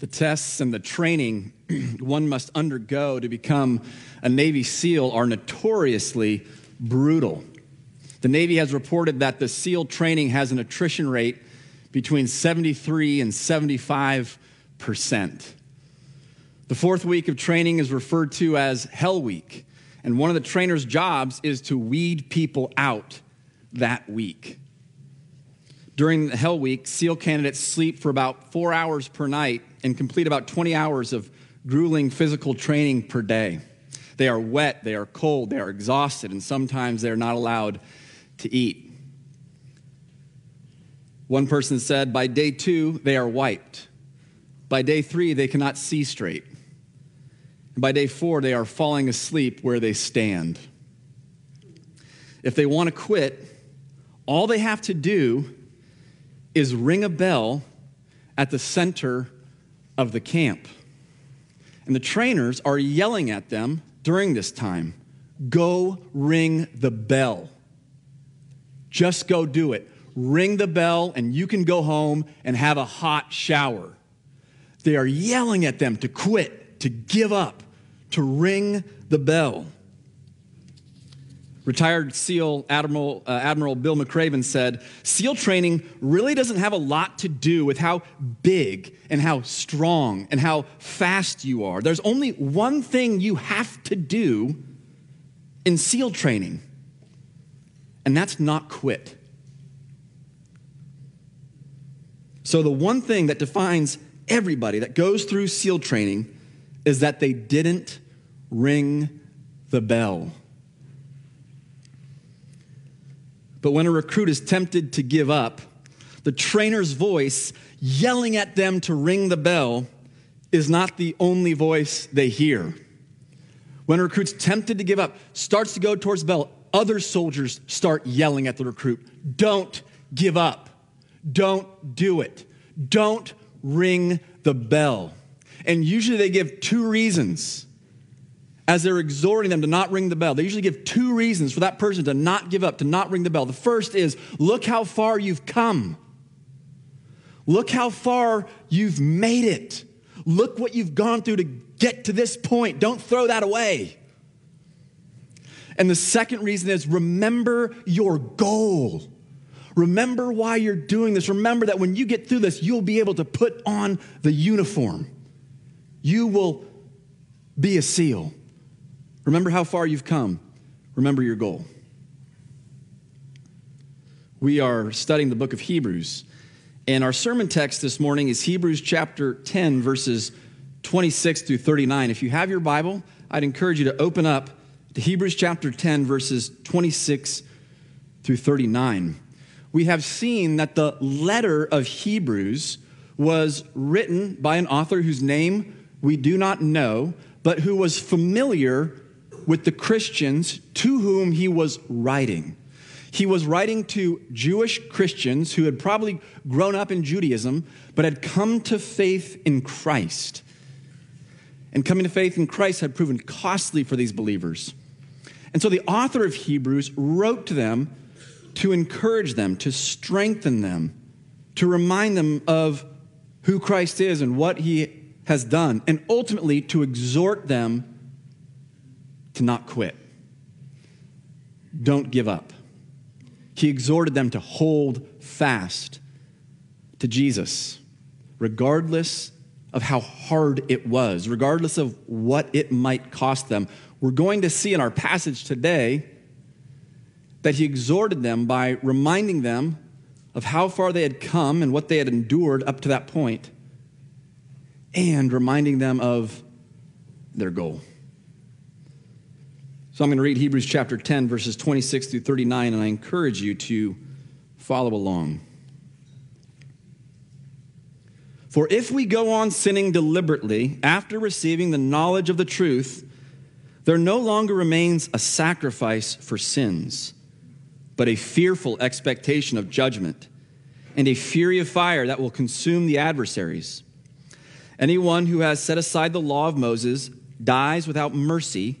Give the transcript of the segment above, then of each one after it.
The tests and the training one must undergo to become a Navy SEAL are notoriously brutal. The Navy has reported that the SEAL training has an attrition rate between 73 and 75 percent. The fourth week of training is referred to as Hell Week, and one of the trainer's jobs is to weed people out that week. During the Hell Week, SEAL candidates sleep for about four hours per night and complete about 20 hours of grueling physical training per day. They are wet, they are cold, they are exhausted, and sometimes they're not allowed to eat. One person said, by day two, they are wiped. By day three, they cannot see straight. And by day four, they are falling asleep where they stand. If they want to quit, all they have to do is ring a bell at the center of the camp. And the trainers are yelling at them during this time go ring the bell. Just go do it. Ring the bell, and you can go home and have a hot shower. They are yelling at them to quit, to give up, to ring the bell. Retired SEAL Admiral, uh, Admiral Bill McRaven said SEAL training really doesn't have a lot to do with how big and how strong and how fast you are. There's only one thing you have to do in SEAL training, and that's not quit. So, the one thing that defines everybody that goes through SEAL training is that they didn't ring the bell. But when a recruit is tempted to give up, the trainer's voice yelling at them to ring the bell is not the only voice they hear. When a recruit's tempted to give up, starts to go towards the bell, other soldiers start yelling at the recruit Don't give up. Don't do it. Don't ring the bell. And usually they give two reasons as they're exhorting them to not ring the bell. They usually give two reasons for that person to not give up, to not ring the bell. The first is look how far you've come. Look how far you've made it. Look what you've gone through to get to this point. Don't throw that away. And the second reason is remember your goal. Remember why you're doing this. Remember that when you get through this, you'll be able to put on the uniform. You will be a SEAL. Remember how far you've come. Remember your goal. We are studying the book of Hebrews, and our sermon text this morning is Hebrews chapter 10, verses 26 through 39. If you have your Bible, I'd encourage you to open up to Hebrews chapter 10, verses 26 through 39. We have seen that the letter of Hebrews was written by an author whose name we do not know, but who was familiar with the Christians to whom he was writing. He was writing to Jewish Christians who had probably grown up in Judaism, but had come to faith in Christ. And coming to faith in Christ had proven costly for these believers. And so the author of Hebrews wrote to them to encourage them, to strengthen them, to remind them of who Christ is and what he has done, and ultimately to exhort them to not quit. Don't give up. He exhorted them to hold fast to Jesus, regardless of how hard it was, regardless of what it might cost them. We're going to see in our passage today that he exhorted them by reminding them of how far they had come and what they had endured up to that point, and reminding them of their goal. So I'm going to read Hebrews chapter 10, verses 26 through 39, and I encourage you to follow along. For if we go on sinning deliberately after receiving the knowledge of the truth, there no longer remains a sacrifice for sins, but a fearful expectation of judgment and a fury of fire that will consume the adversaries. Anyone who has set aside the law of Moses dies without mercy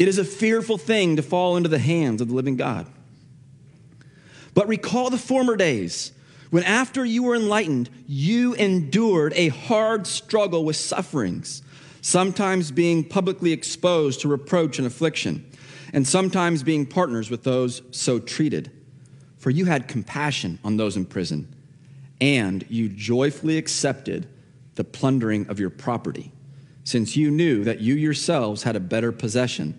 It is a fearful thing to fall into the hands of the living God. But recall the former days when, after you were enlightened, you endured a hard struggle with sufferings, sometimes being publicly exposed to reproach and affliction, and sometimes being partners with those so treated. For you had compassion on those in prison, and you joyfully accepted the plundering of your property, since you knew that you yourselves had a better possession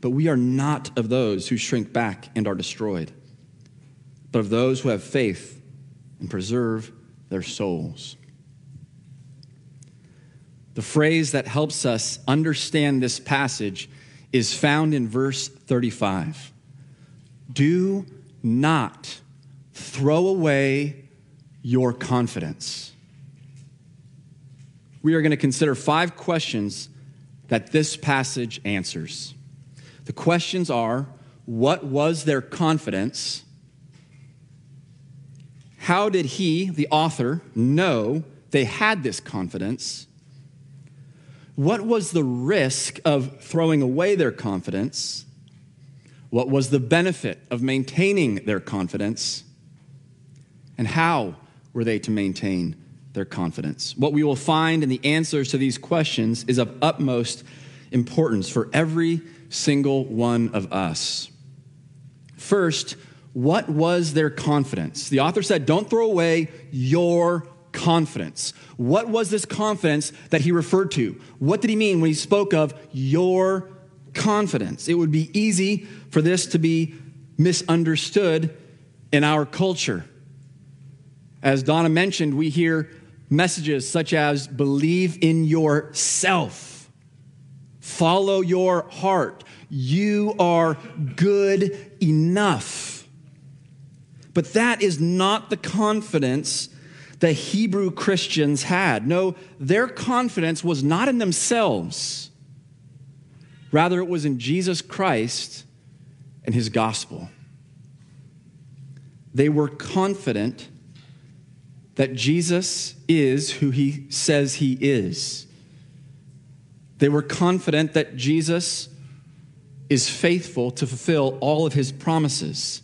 But we are not of those who shrink back and are destroyed, but of those who have faith and preserve their souls. The phrase that helps us understand this passage is found in verse 35. Do not throw away your confidence. We are going to consider five questions that this passage answers. The questions are what was their confidence? How did he, the author, know they had this confidence? What was the risk of throwing away their confidence? What was the benefit of maintaining their confidence? And how were they to maintain their confidence? What we will find in the answers to these questions is of utmost importance for every single one of us. First, what was their confidence? The author said, Don't throw away your confidence. What was this confidence that he referred to? What did he mean when he spoke of your confidence? It would be easy for this to be misunderstood in our culture. As Donna mentioned, we hear messages such as believe in yourself Follow your heart. You are good enough. But that is not the confidence the Hebrew Christians had. No, their confidence was not in themselves, rather, it was in Jesus Christ and his gospel. They were confident that Jesus is who he says he is. They were confident that Jesus is faithful to fulfill all of his promises.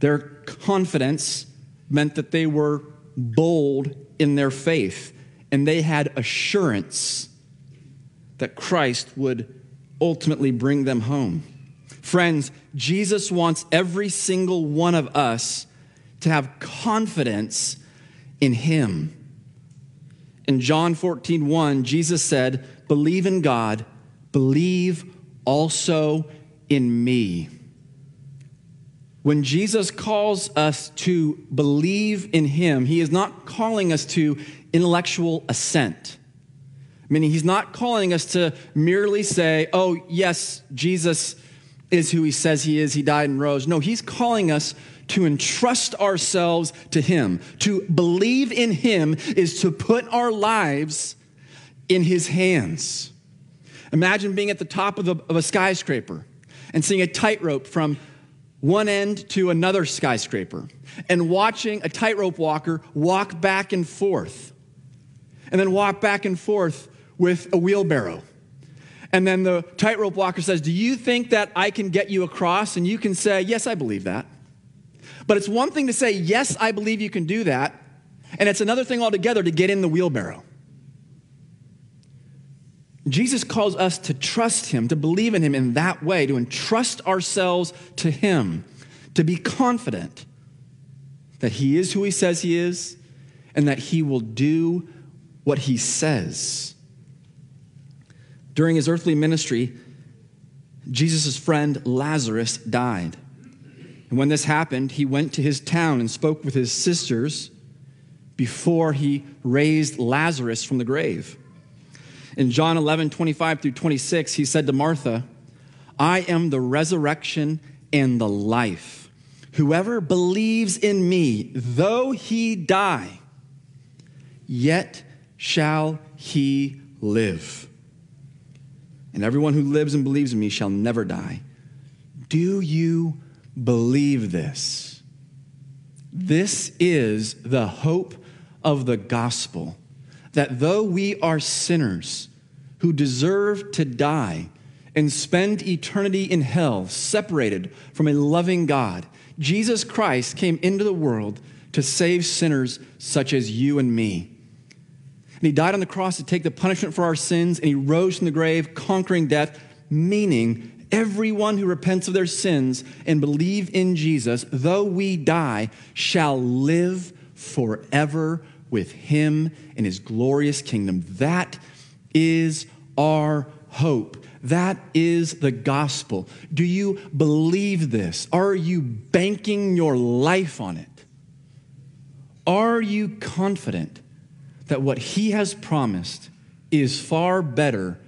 Their confidence meant that they were bold in their faith and they had assurance that Christ would ultimately bring them home. Friends, Jesus wants every single one of us to have confidence in him. In John 14, 1, Jesus said, Believe in God, believe also in me. When Jesus calls us to believe in him, he is not calling us to intellectual assent. Meaning, he's not calling us to merely say, oh, yes, Jesus is who he says he is, he died and rose. No, he's calling us to entrust ourselves to Him. To believe in Him is to put our lives in His hands. Imagine being at the top of, of a skyscraper and seeing a tightrope from one end to another skyscraper and watching a tightrope walker walk back and forth and then walk back and forth with a wheelbarrow. And then the tightrope walker says, Do you think that I can get you across? And you can say, Yes, I believe that. But it's one thing to say, Yes, I believe you can do that. And it's another thing altogether to get in the wheelbarrow. Jesus calls us to trust him, to believe in him in that way, to entrust ourselves to him, to be confident that he is who he says he is, and that he will do what he says. During his earthly ministry, Jesus' friend Lazarus died. And when this happened, he went to his town and spoke with his sisters before he raised Lazarus from the grave. In John 11, 25 through 26, he said to Martha, I am the resurrection and the life. Whoever believes in me, though he die, yet shall he live. And everyone who lives and believes in me shall never die. Do you believe this? This is the hope of the gospel that though we are sinners who deserve to die and spend eternity in hell, separated from a loving God, Jesus Christ came into the world to save sinners such as you and me. And he died on the cross to take the punishment for our sins, and he rose from the grave, conquering death, meaning everyone who repents of their sins and believe in Jesus, though we die, shall live forever with him in his glorious kingdom. That is our hope. That is the gospel. Do you believe this? Are you banking your life on it? Are you confident that what he has promised is far better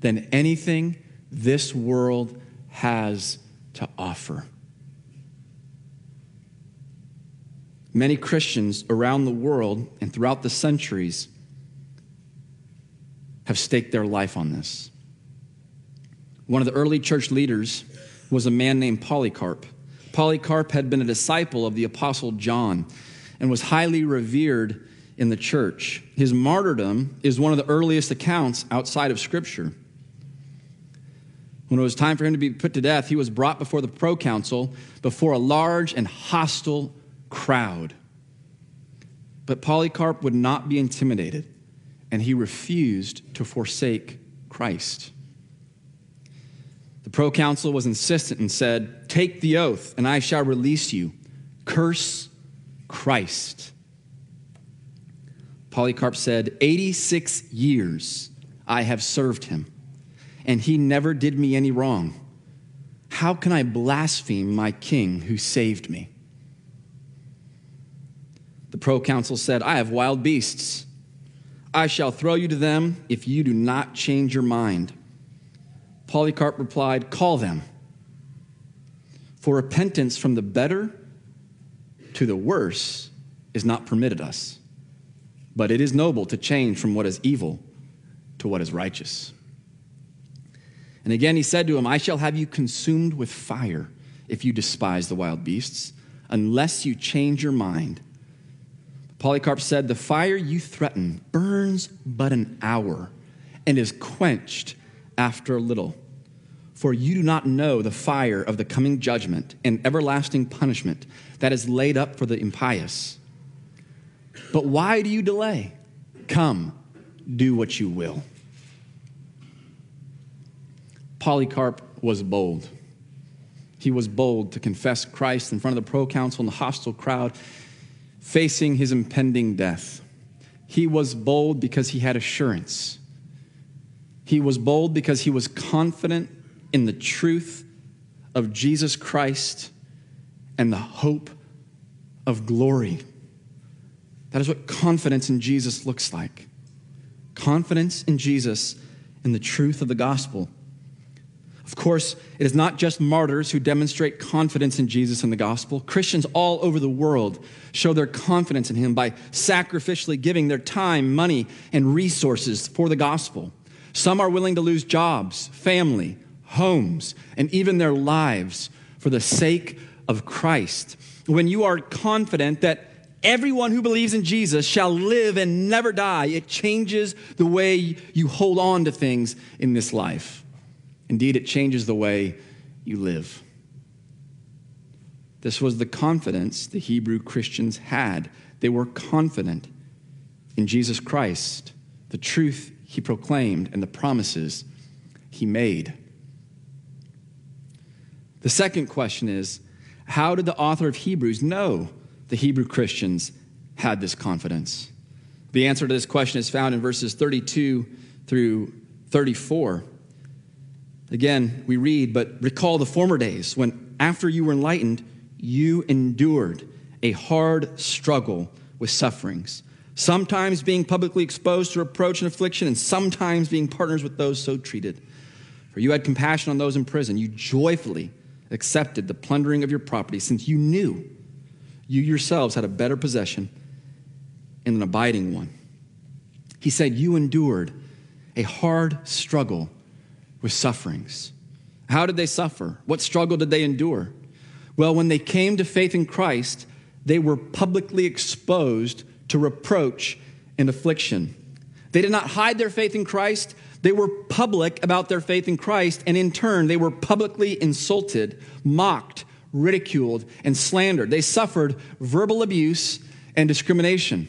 than anything this world has to offer? Many Christians around the world and throughout the centuries have staked their life on this. One of the early church leaders was a man named Polycarp. Polycarp had been a disciple of the Apostle John and was highly revered in the church. His martyrdom is one of the earliest accounts outside of Scripture. When it was time for him to be put to death, he was brought before the proconsul, before a large and hostile crowd. But Polycarp would not be intimidated, and he refused to forsake Christ. The proconsul was insistent and said, Take the oath, and I shall release you. Curse Christ. Polycarp said, 86 years I have served him, and he never did me any wrong. How can I blaspheme my king who saved me? The proconsul said, I have wild beasts. I shall throw you to them if you do not change your mind. Polycarp replied, Call them. For repentance from the better to the worse is not permitted us, but it is noble to change from what is evil to what is righteous. And again he said to him, I shall have you consumed with fire if you despise the wild beasts, unless you change your mind Polycarp said, The fire you threaten burns but an hour and is quenched after a little. For you do not know the fire of the coming judgment and everlasting punishment that is laid up for the impious. But why do you delay? Come, do what you will. Polycarp was bold. He was bold to confess Christ in front of the proconsul and the hostile crowd facing his impending death. He was bold because he had assurance. He was bold because he was confident in the truth of Jesus Christ and the hope of glory. That is what confidence in Jesus looks like. Confidence in Jesus and the truth of the gospel. Of course, it is not just martyrs who demonstrate confidence in Jesus and the gospel. Christians all over the world show their confidence in him by sacrificially giving their time, money, and resources for the gospel. Some are willing to lose jobs, family, homes, and even their lives for the sake of Christ. When you are confident that everyone who believes in Jesus shall live and never die, it changes the way you hold on to things in this life. Indeed, it changes the way you live. This was the confidence the Hebrew Christians had. They were confident in Jesus Christ, the truth he proclaimed, and the promises he made. The second question is how did the author of Hebrews know the Hebrew Christians had this confidence? The answer to this question is found in verses 32 through 34. Again, we read, but recall the former days when, after you were enlightened, you endured a hard struggle with sufferings, sometimes being publicly exposed to reproach and affliction, and sometimes being partners with those so treated. For you had compassion on those in prison. You joyfully accepted the plundering of your property, since you knew you yourselves had a better possession and an abiding one. He said, You endured a hard struggle with sufferings. How did they suffer? What struggle did they endure? Well, when they came to faith in Christ, they were publicly exposed to reproach and affliction. They did not hide their faith in Christ. They were public about their faith in Christ, and in turn, they were publicly insulted, mocked, ridiculed, and slandered. They suffered verbal abuse and discrimination.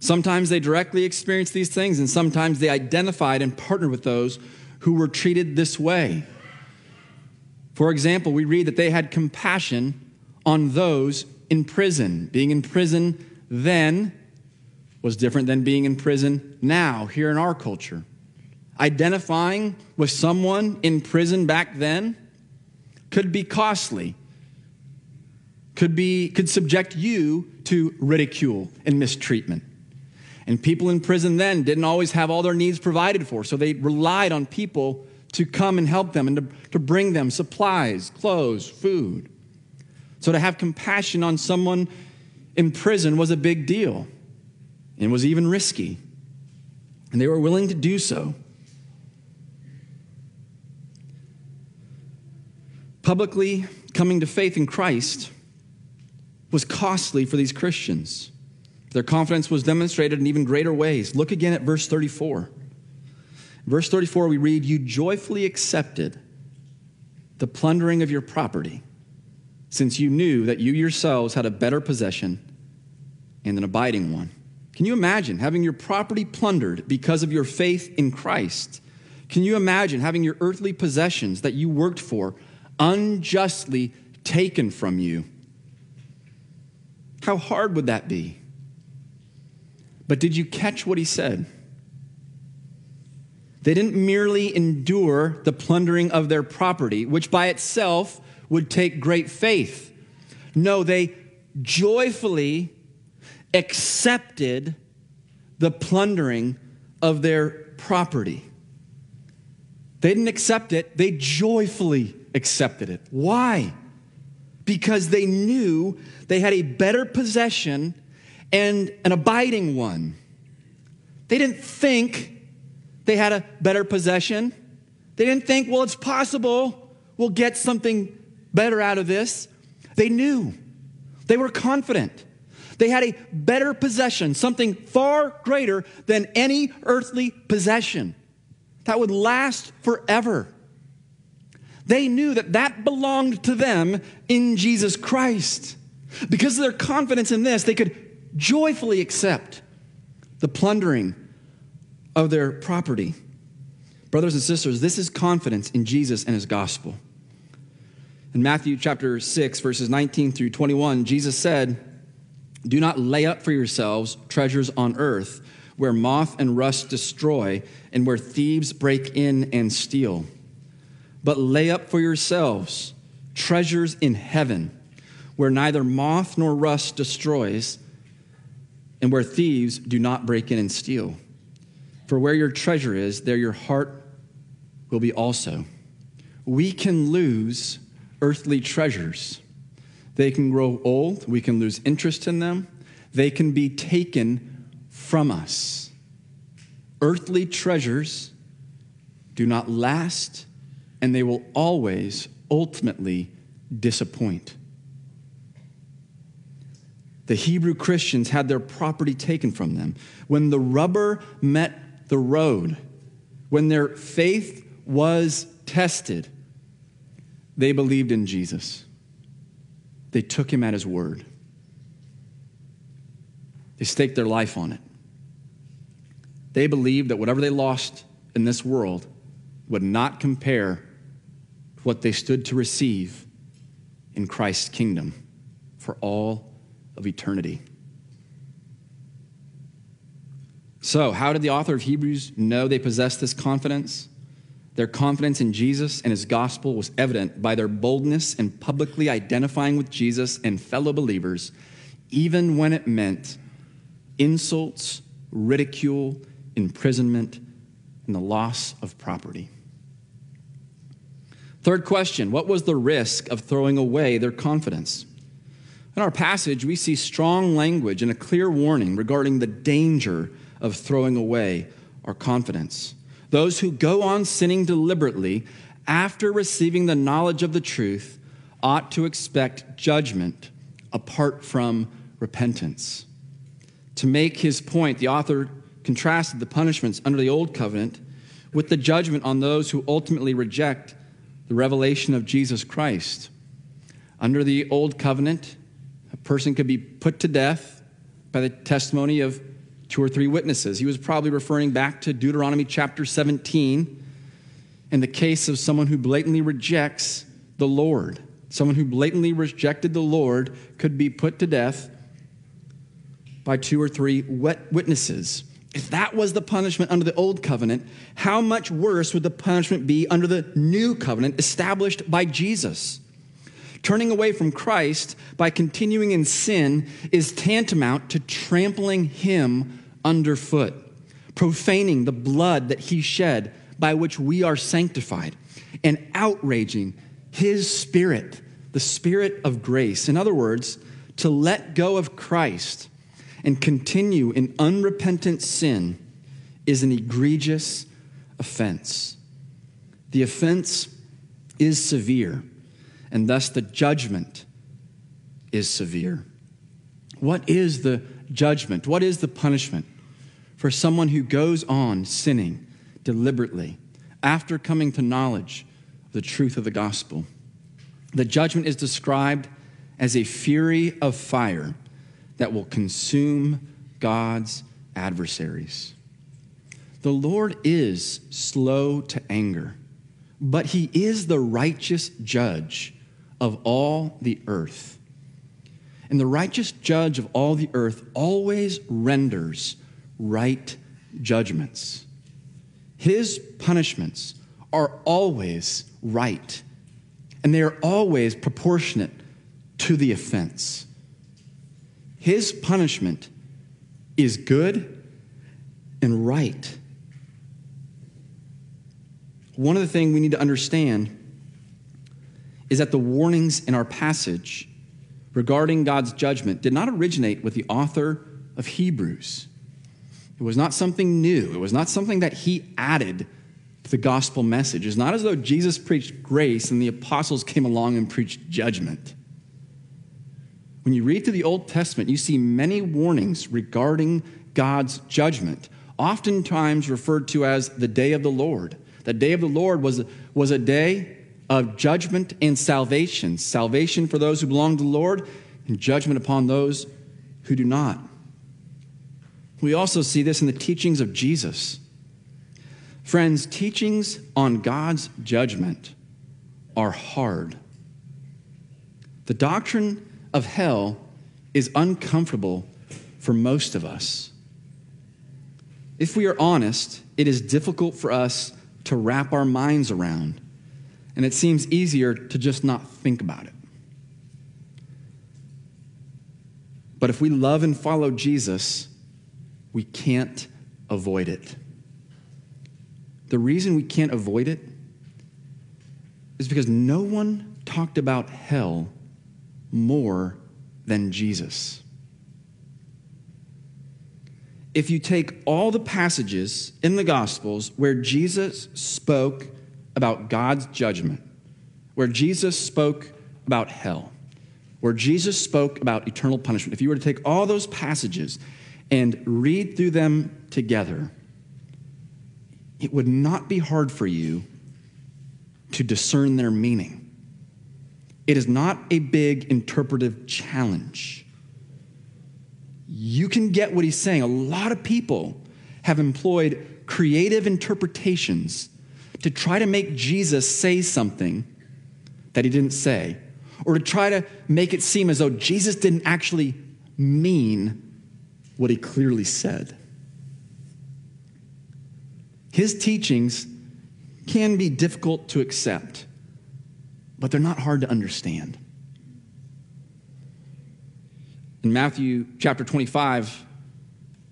Sometimes they directly experienced these things, and sometimes they identified and partnered with those who were treated this way. For example, we read that they had compassion on those in prison. Being in prison then was different than being in prison now, here in our culture. Identifying with someone in prison back then could be costly, could, be, could subject you to ridicule and mistreatment. And people in prison then didn't always have all their needs provided for, so they relied on people to come and help them and to, to bring them supplies, clothes, food. So to have compassion on someone in prison was a big deal and was even risky. And they were willing to do so. Publicly coming to faith in Christ was costly for these Christians. Their confidence was demonstrated in even greater ways. Look again at verse 34. Verse 34, we read, You joyfully accepted the plundering of your property, since you knew that you yourselves had a better possession and an abiding one. Can you imagine having your property plundered because of your faith in Christ? Can you imagine having your earthly possessions that you worked for unjustly taken from you? How hard would that be? But did you catch what he said? They didn't merely endure the plundering of their property, which by itself would take great faith. No, they joyfully accepted the plundering of their property. They didn't accept it, they joyfully accepted it. Why? Because they knew they had a better possession and an abiding one. They didn't think they had a better possession. They didn't think, well, it's possible we'll get something better out of this. They knew. They were confident. They had a better possession, something far greater than any earthly possession that would last forever. They knew that that belonged to them in Jesus Christ. Because of their confidence in this, they could joyfully accept the plundering of their property. Brothers and sisters, this is confidence in Jesus and his gospel. In Matthew chapter 6, verses 19 through 21, Jesus said, Do not lay up for yourselves treasures on earth where moth and rust destroy and where thieves break in and steal. But lay up for yourselves treasures in heaven where neither moth nor rust destroys and where thieves do not break in and steal. For where your treasure is, there your heart will be also. We can lose earthly treasures. They can grow old, we can lose interest in them, they can be taken from us. Earthly treasures do not last, and they will always ultimately disappoint. The Hebrew Christians had their property taken from them. When the rubber met the road, when their faith was tested, they believed in Jesus. They took him at his word. They staked their life on it. They believed that whatever they lost in this world would not compare to what they stood to receive in Christ's kingdom for all of eternity. So, how did the author of Hebrews know they possessed this confidence? Their confidence in Jesus and his gospel was evident by their boldness in publicly identifying with Jesus and fellow believers, even when it meant insults, ridicule, imprisonment, and the loss of property. Third question What was the risk of throwing away their confidence? In our passage, we see strong language and a clear warning regarding the danger of throwing away our confidence. Those who go on sinning deliberately after receiving the knowledge of the truth ought to expect judgment apart from repentance. To make his point, the author contrasted the punishments under the old covenant with the judgment on those who ultimately reject the revelation of Jesus Christ. Under the old covenant, person could be put to death by the testimony of two or three witnesses. He was probably referring back to Deuteronomy chapter 17 in the case of someone who blatantly rejects the Lord. Someone who blatantly rejected the Lord could be put to death by two or three wet witnesses. If that was the punishment under the old covenant, how much worse would the punishment be under the new covenant established by Jesus? Turning away from Christ by continuing in sin is tantamount to trampling him underfoot, profaning the blood that he shed by which we are sanctified, and outraging his spirit, the spirit of grace. In other words, to let go of Christ and continue in unrepentant sin is an egregious offense. The offense is severe, and thus the judgment is severe. What is the judgment? What is the punishment for someone who goes on sinning deliberately after coming to knowledge of the truth of the gospel? The judgment is described as a fury of fire that will consume God's adversaries. The Lord is slow to anger, but he is the righteous judge of all the earth. And the righteous judge of all the earth always renders right judgments. His punishments are always right, and they are always proportionate to the offense. His punishment is good and right. One of the things we need to understand is that the warnings in our passage regarding God's judgment did not originate with the author of Hebrews. It was not something new, it was not something that he added to the gospel message. It's not as though Jesus preached grace and the apostles came along and preached judgment. When you read through the Old Testament, you see many warnings regarding God's judgment, oftentimes referred to as the day of the Lord. The day of the Lord was, was a day of judgment and salvation salvation for those who belong to the Lord, and judgment upon those who do not. We also see this in the teachings of Jesus. Friends, teachings on God's judgment are hard. The doctrine of hell is uncomfortable for most of us. If we are honest, it is difficult for us to wrap our minds around, and it seems easier to just not think about it. But if we love and follow Jesus, we can't avoid it. The reason we can't avoid it is because no one talked about hell more than Jesus. If you take all the passages in the Gospels where Jesus spoke about God's judgment, where Jesus spoke about hell, where Jesus spoke about eternal punishment, if you were to take all those passages and read through them together, it would not be hard for you to discern their meaning. It is not a big interpretive challenge. You can get what he's saying. A lot of people have employed creative interpretations to try to make Jesus say something that he didn't say, or to try to make it seem as though Jesus didn't actually mean what he clearly said. His teachings can be difficult to accept, but they're not hard to understand. In Matthew chapter 25,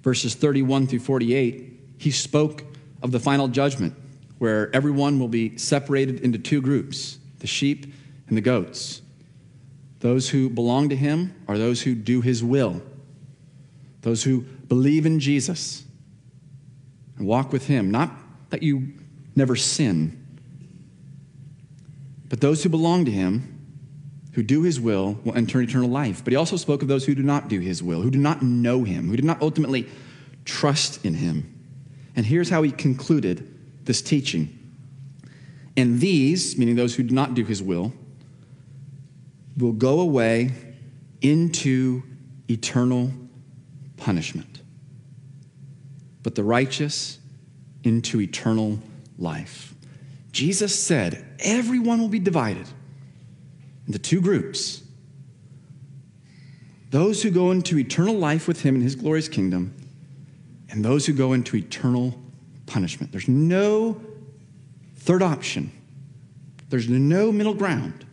verses 31 through 48, he spoke of the final judgment where everyone will be separated into two groups the sheep and the goats. Those who belong to him are those who do his will, those who believe in Jesus and walk with him. Not that you never sin, but those who belong to him, who do his will, will enter eternal life. But he also spoke of those who do not do his will, who do not know him, who do not ultimately trust in him. And here's how he concluded this teaching. And these, meaning those who do not do his will, will go away into eternal punishment, but the righteous into eternal life. Jesus said, Everyone will be divided into two groups those who go into eternal life with him in his glorious kingdom, and those who go into eternal punishment. There's no third option, there's no middle ground.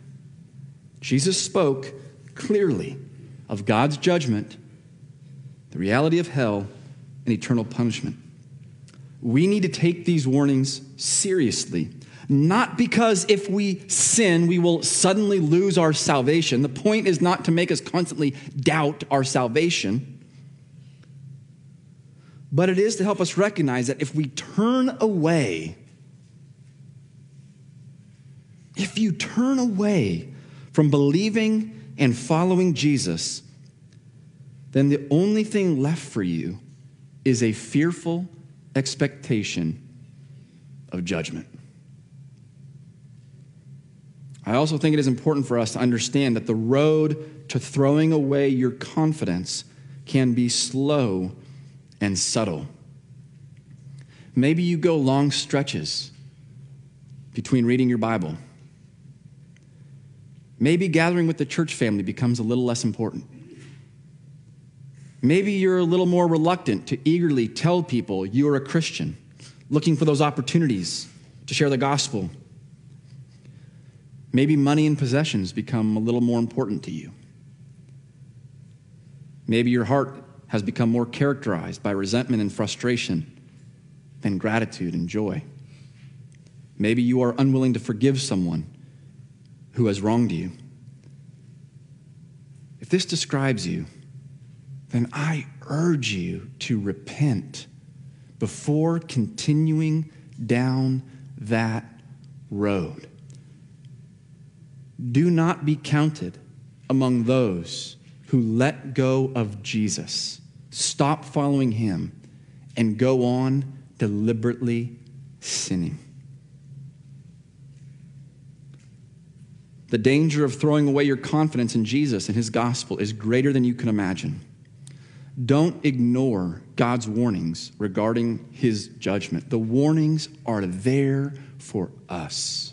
Jesus spoke clearly of God's judgment, the reality of hell, and eternal punishment. We need to take these warnings seriously. Not because if we sin, we will suddenly lose our salvation. The point is not to make us constantly doubt our salvation, but it is to help us recognize that if we turn away, if you turn away from believing and following Jesus, then the only thing left for you is a fearful expectation of judgment. I also think it is important for us to understand that the road to throwing away your confidence can be slow and subtle. Maybe you go long stretches between reading your Bible Maybe gathering with the church family becomes a little less important. Maybe you're a little more reluctant to eagerly tell people you're a Christian, looking for those opportunities to share the gospel. Maybe money and possessions become a little more important to you. Maybe your heart has become more characterized by resentment and frustration than gratitude and joy. Maybe you are unwilling to forgive someone who has wronged you. If this describes you, then I urge you to repent before continuing down that road. Do not be counted among those who let go of Jesus, stop following him, and go on deliberately sinning. The danger of throwing away your confidence in Jesus and his gospel is greater than you can imagine. Don't ignore God's warnings regarding his judgment. The warnings are there for us.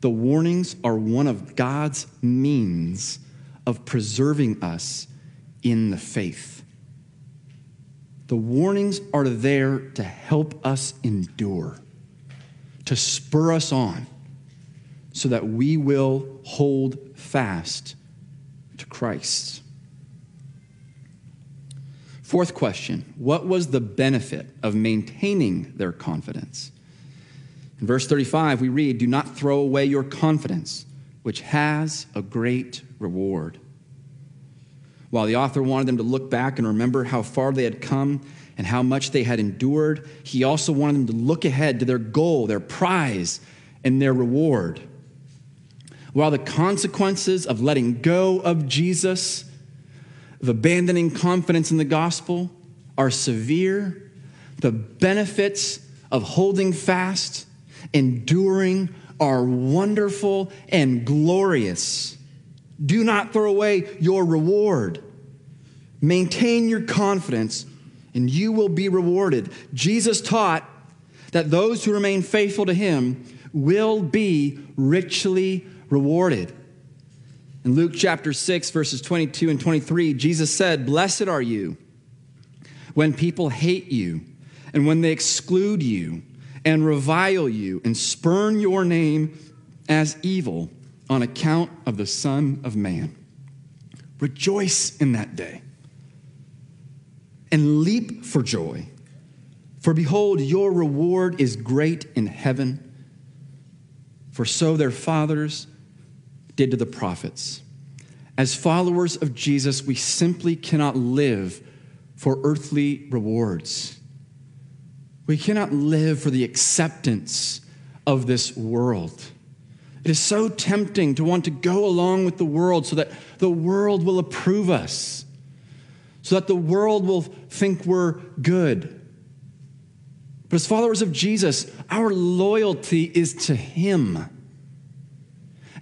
The warnings are one of God's means of preserving us in the faith. The warnings are there to help us endure, to spur us on so that we will hold fast to Christ. Fourth question What was the benefit of maintaining their confidence? In verse 35, we read, Do not throw away your confidence, which has a great reward. While the author wanted them to look back and remember how far they had come and how much they had endured, he also wanted them to look ahead to their goal, their prize, and their reward. While the consequences of letting go of Jesus, of abandoning confidence in the gospel, are severe, the benefits of holding fast, enduring, are wonderful and glorious. Do not throw away your reward. Maintain your confidence, and you will be rewarded. Jesus taught that those who remain faithful to him will be richly rewarded. In Luke chapter 6, verses 22 and 23, Jesus said, Blessed are you when people hate you and when they exclude you and revile you and spurn your name as evil on account of the Son of Man. Rejoice in that day and leap for joy. For behold, your reward is great in heaven. For so their fathers did to the prophets. As followers of Jesus, we simply cannot live for earthly rewards. We cannot live for the acceptance of this world. It is so tempting to want to go along with the world so that the world will approve us, so that the world will think we're good. But as followers of Jesus, our loyalty is to Him.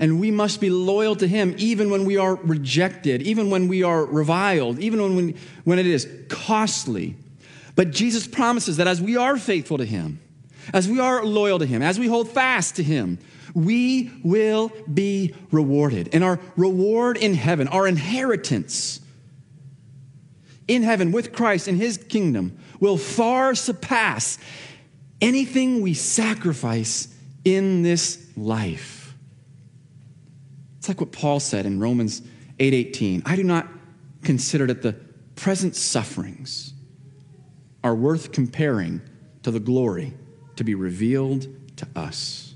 And we must be loyal to Him even when we are rejected, even when we are reviled, even when, we, when it is costly. But Jesus promises that as we are faithful to Him, as we are loyal to Him, as we hold fast to Him, we will be rewarded. And our reward in heaven, our inheritance in heaven with Christ in His kingdom, will far surpass anything we sacrifice in this life. It's like what Paul said in Romans 8:18. I do not consider that the present sufferings are worth comparing to the glory to be revealed to us.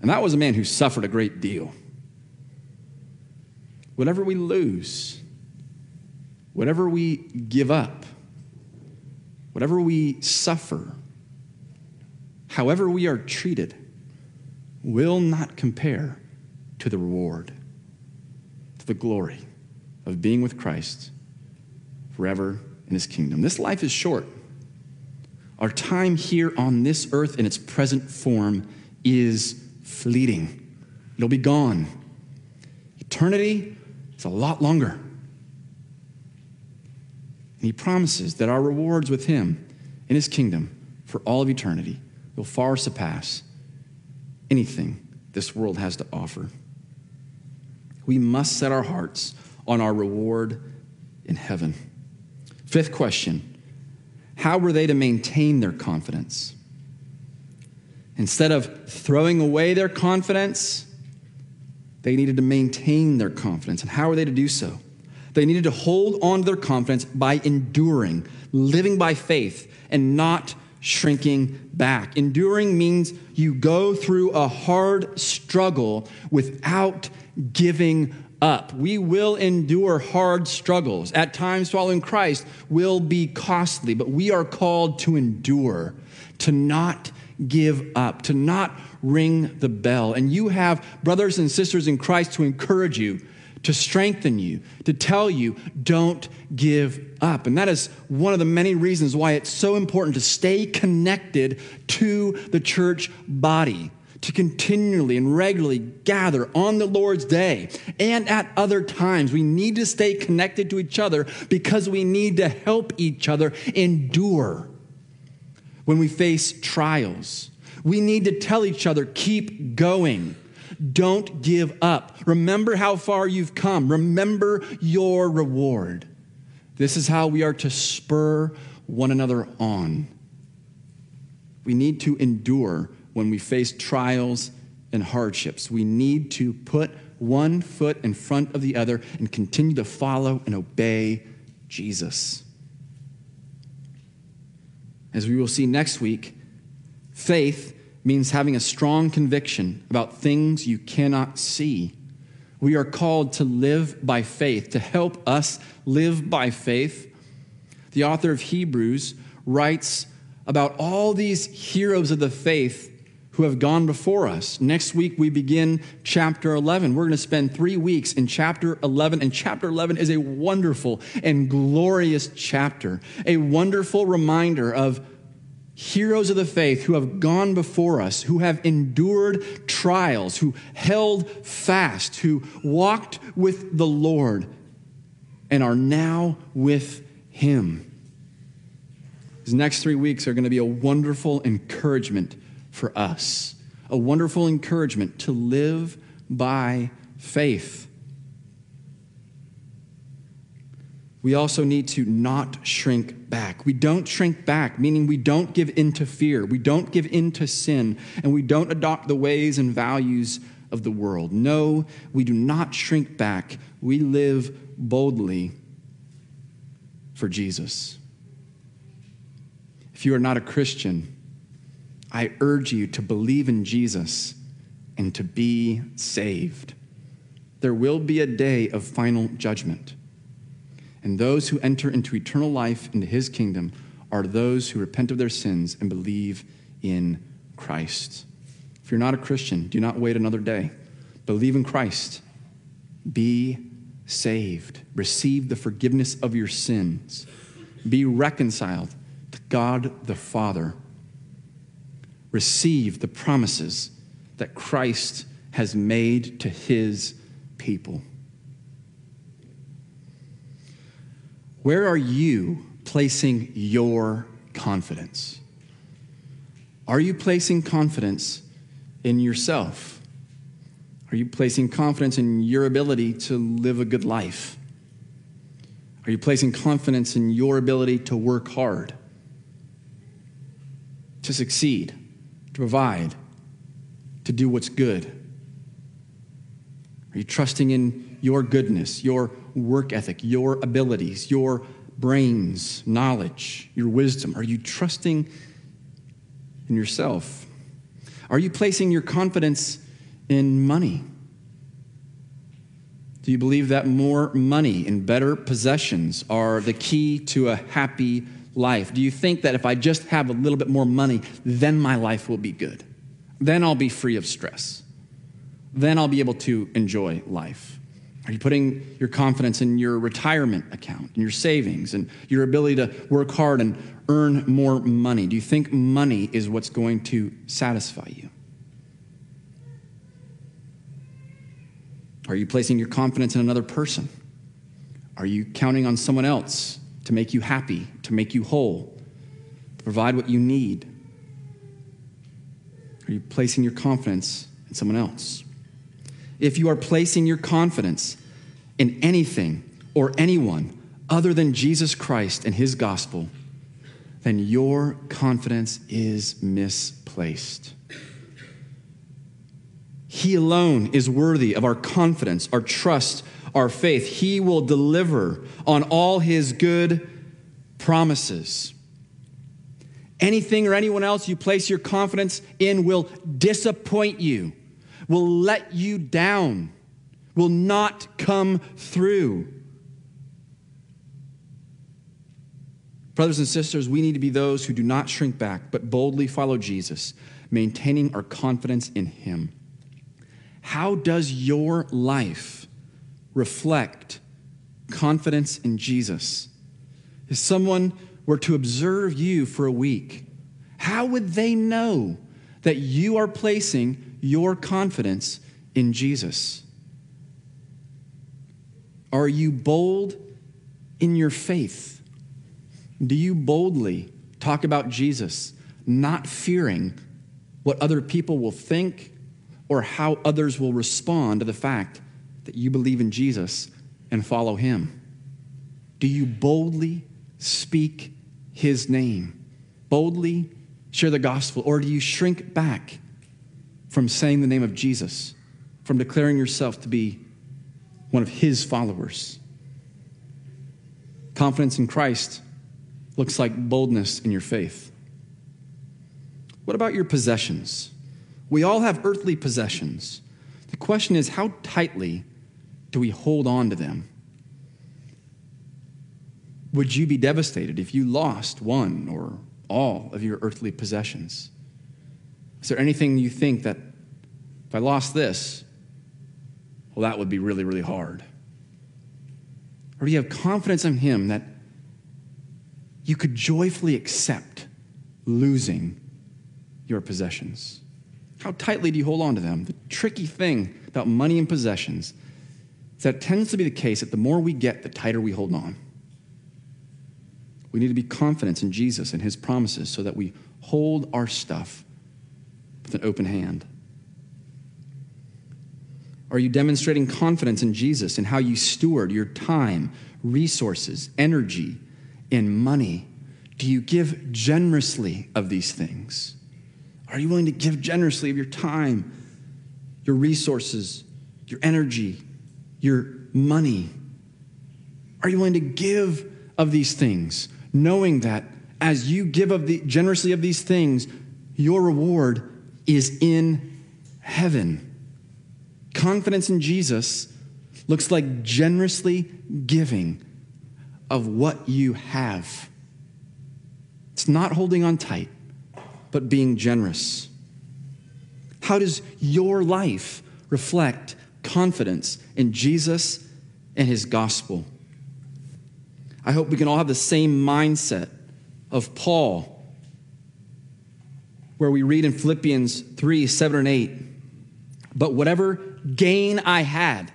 And that was a man who suffered a great deal. Whatever we lose, whatever we give up, whatever we suffer, however we are treated, will not compare to the reward, to the glory of being with Christ forever in his kingdom. This life is short. Our time here on this earth in its present form is fleeting, it'll be gone. Eternity is a lot longer. And he promises that our rewards with him in his kingdom for all of eternity will far surpass anything this world has to offer. We must set our hearts on our reward in heaven. Fifth question How were they to maintain their confidence? Instead of throwing away their confidence, they needed to maintain their confidence. And how were they to do so? They needed to hold on to their confidence by enduring, living by faith, and not shrinking back. Enduring means you go through a hard struggle without giving up. We will endure hard struggles. At times, following Christ will be costly, but we are called to endure, to not give up, to not ring the bell. And you have brothers and sisters in Christ to encourage you, to strengthen you, to tell you, don't give up. And that is one of the many reasons why it's so important to stay connected to the church body to continually and regularly gather on the Lord's day and at other times. We need to stay connected to each other because we need to help each other endure when we face trials. We need to tell each other, keep going. Don't give up. Remember how far you've come. Remember your reward. This is how we are to spur one another on. We need to endure when we face trials and hardships. We need to put one foot in front of the other and continue to follow and obey Jesus. As we will see next week, faith means having a strong conviction about things you cannot see. We are called to live by faith. To help us live by faith, the author of Hebrews writes about all these heroes of the faith who have gone before us. Next week, we begin chapter 11. We're going to spend three weeks in chapter 11, and chapter 11 is a wonderful and glorious chapter, a wonderful reminder of heroes of the faith who have gone before us, who have endured trials, who held fast, who walked with the Lord, and are now with Him. These next three weeks are going to be a wonderful encouragement for us, a wonderful encouragement to live by faith. We also need to not shrink back. We don't shrink back, meaning we don't give in to fear, we don't give in to sin, and we don't adopt the ways and values of the world. No, we do not shrink back. We live boldly for Jesus. If you are not a Christian, I urge you to believe in Jesus and to be saved. There will be a day of final judgment. And those who enter into eternal life into his kingdom are those who repent of their sins and believe in Christ. If you're not a Christian, do not wait another day. Believe in Christ. Be saved. Receive the forgiveness of your sins. Be reconciled to God the Father. Receive the promises that Christ has made to his people. Where are you placing your confidence? Are you placing confidence in yourself? Are you placing confidence in your ability to live a good life? Are you placing confidence in your ability to work hard, to succeed, to provide, to do what's good? Are you trusting in your goodness, your work ethic, your abilities, your brains, knowledge, your wisdom? Are you trusting in yourself? Are you placing your confidence in money? Do you believe that more money and better possessions are the key to a happy life? Do you think that if I just have a little bit more money, then my life will be good? Then I'll be free of stress. Then I'll be able to enjoy life. Are you putting your confidence in your retirement account, in your savings, and your ability to work hard and earn more money? Do you think money is what's going to satisfy you? Are you placing your confidence in another person? Are you counting on someone else to make you happy, to make you whole, to provide what you need? Are you placing your confidence in someone else? if you are placing your confidence in anything or anyone other than Jesus Christ and his gospel, then your confidence is misplaced. He alone is worthy of our confidence, our trust, our faith. He will deliver on all his good promises. Anything or anyone else you place your confidence in will disappoint you will let you down, will not come through. Brothers and sisters, we need to be those who do not shrink back, but boldly follow Jesus, maintaining our confidence in Him. How does your life reflect confidence in Jesus? If someone were to observe you for a week, how would they know that you are placing your confidence in Jesus? Are you bold in your faith? Do you boldly talk about Jesus, not fearing what other people will think or how others will respond to the fact that you believe in Jesus and follow him? Do you boldly speak his name? Boldly share the gospel? Or do you shrink back from saying the name of Jesus, from declaring yourself to be one of his followers. Confidence in Christ looks like boldness in your faith. What about your possessions? We all have earthly possessions. The question is how tightly do we hold on to them? Would you be devastated if you lost one or all of your earthly possessions? Is there anything you think that if I lost this, well, that would be really, really hard? Or do you have confidence in Him that you could joyfully accept losing your possessions? How tightly do you hold on to them? The tricky thing about money and possessions is that it tends to be the case that the more we get, the tighter we hold on. We need to be confident in Jesus and his promises so that we hold our stuff with an open hand. Are you demonstrating confidence in Jesus and how you steward your time, resources, energy, and money? Do you give generously of these things? Are you willing to give generously of your time, your resources, your energy, your money? Are you willing to give of these things, knowing that as you give of the, generously of these things, your reward is in heaven? Confidence in Jesus looks like generously giving of what you have. It's not holding on tight, but being generous. How does your life reflect confidence in Jesus and his gospel? I hope we can all have the same mindset of Paul, where we read in Philippians 3 7 and 8, but whatever gain I had,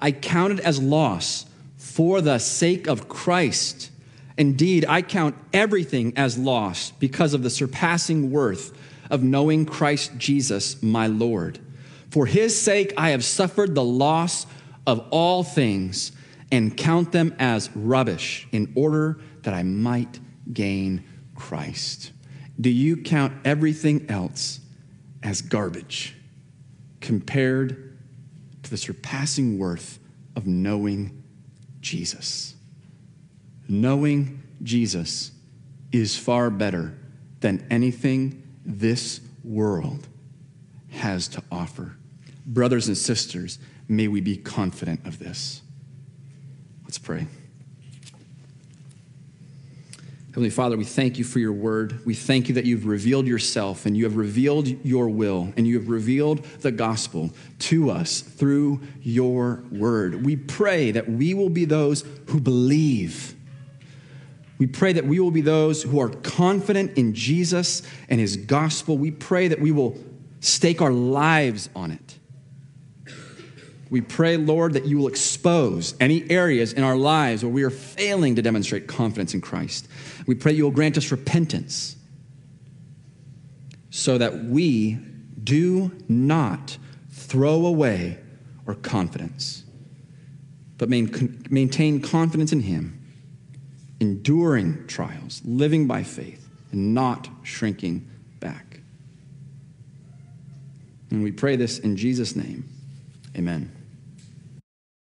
I counted as loss for the sake of Christ. Indeed, I count everything as loss because of the surpassing worth of knowing Christ Jesus, my Lord. For his sake, I have suffered the loss of all things and count them as rubbish in order that I might gain Christ. Do you count everything else as garbage compared to the surpassing worth of knowing Jesus. Knowing Jesus is far better than anything this world has to offer. Brothers and sisters, may we be confident of this. Let's pray. Heavenly Father, we thank you for your word. We thank you that you've revealed yourself and you have revealed your will and you have revealed the gospel to us through your word. We pray that we will be those who believe. We pray that we will be those who are confident in Jesus and his gospel. We pray that we will stake our lives on it. We pray, Lord, that you will expose any areas in our lives where we are failing to demonstrate confidence in Christ. We pray you will grant us repentance so that we do not throw away our confidence, but maintain confidence in Him, enduring trials, living by faith, and not shrinking back. And we pray this in Jesus' name. Amen.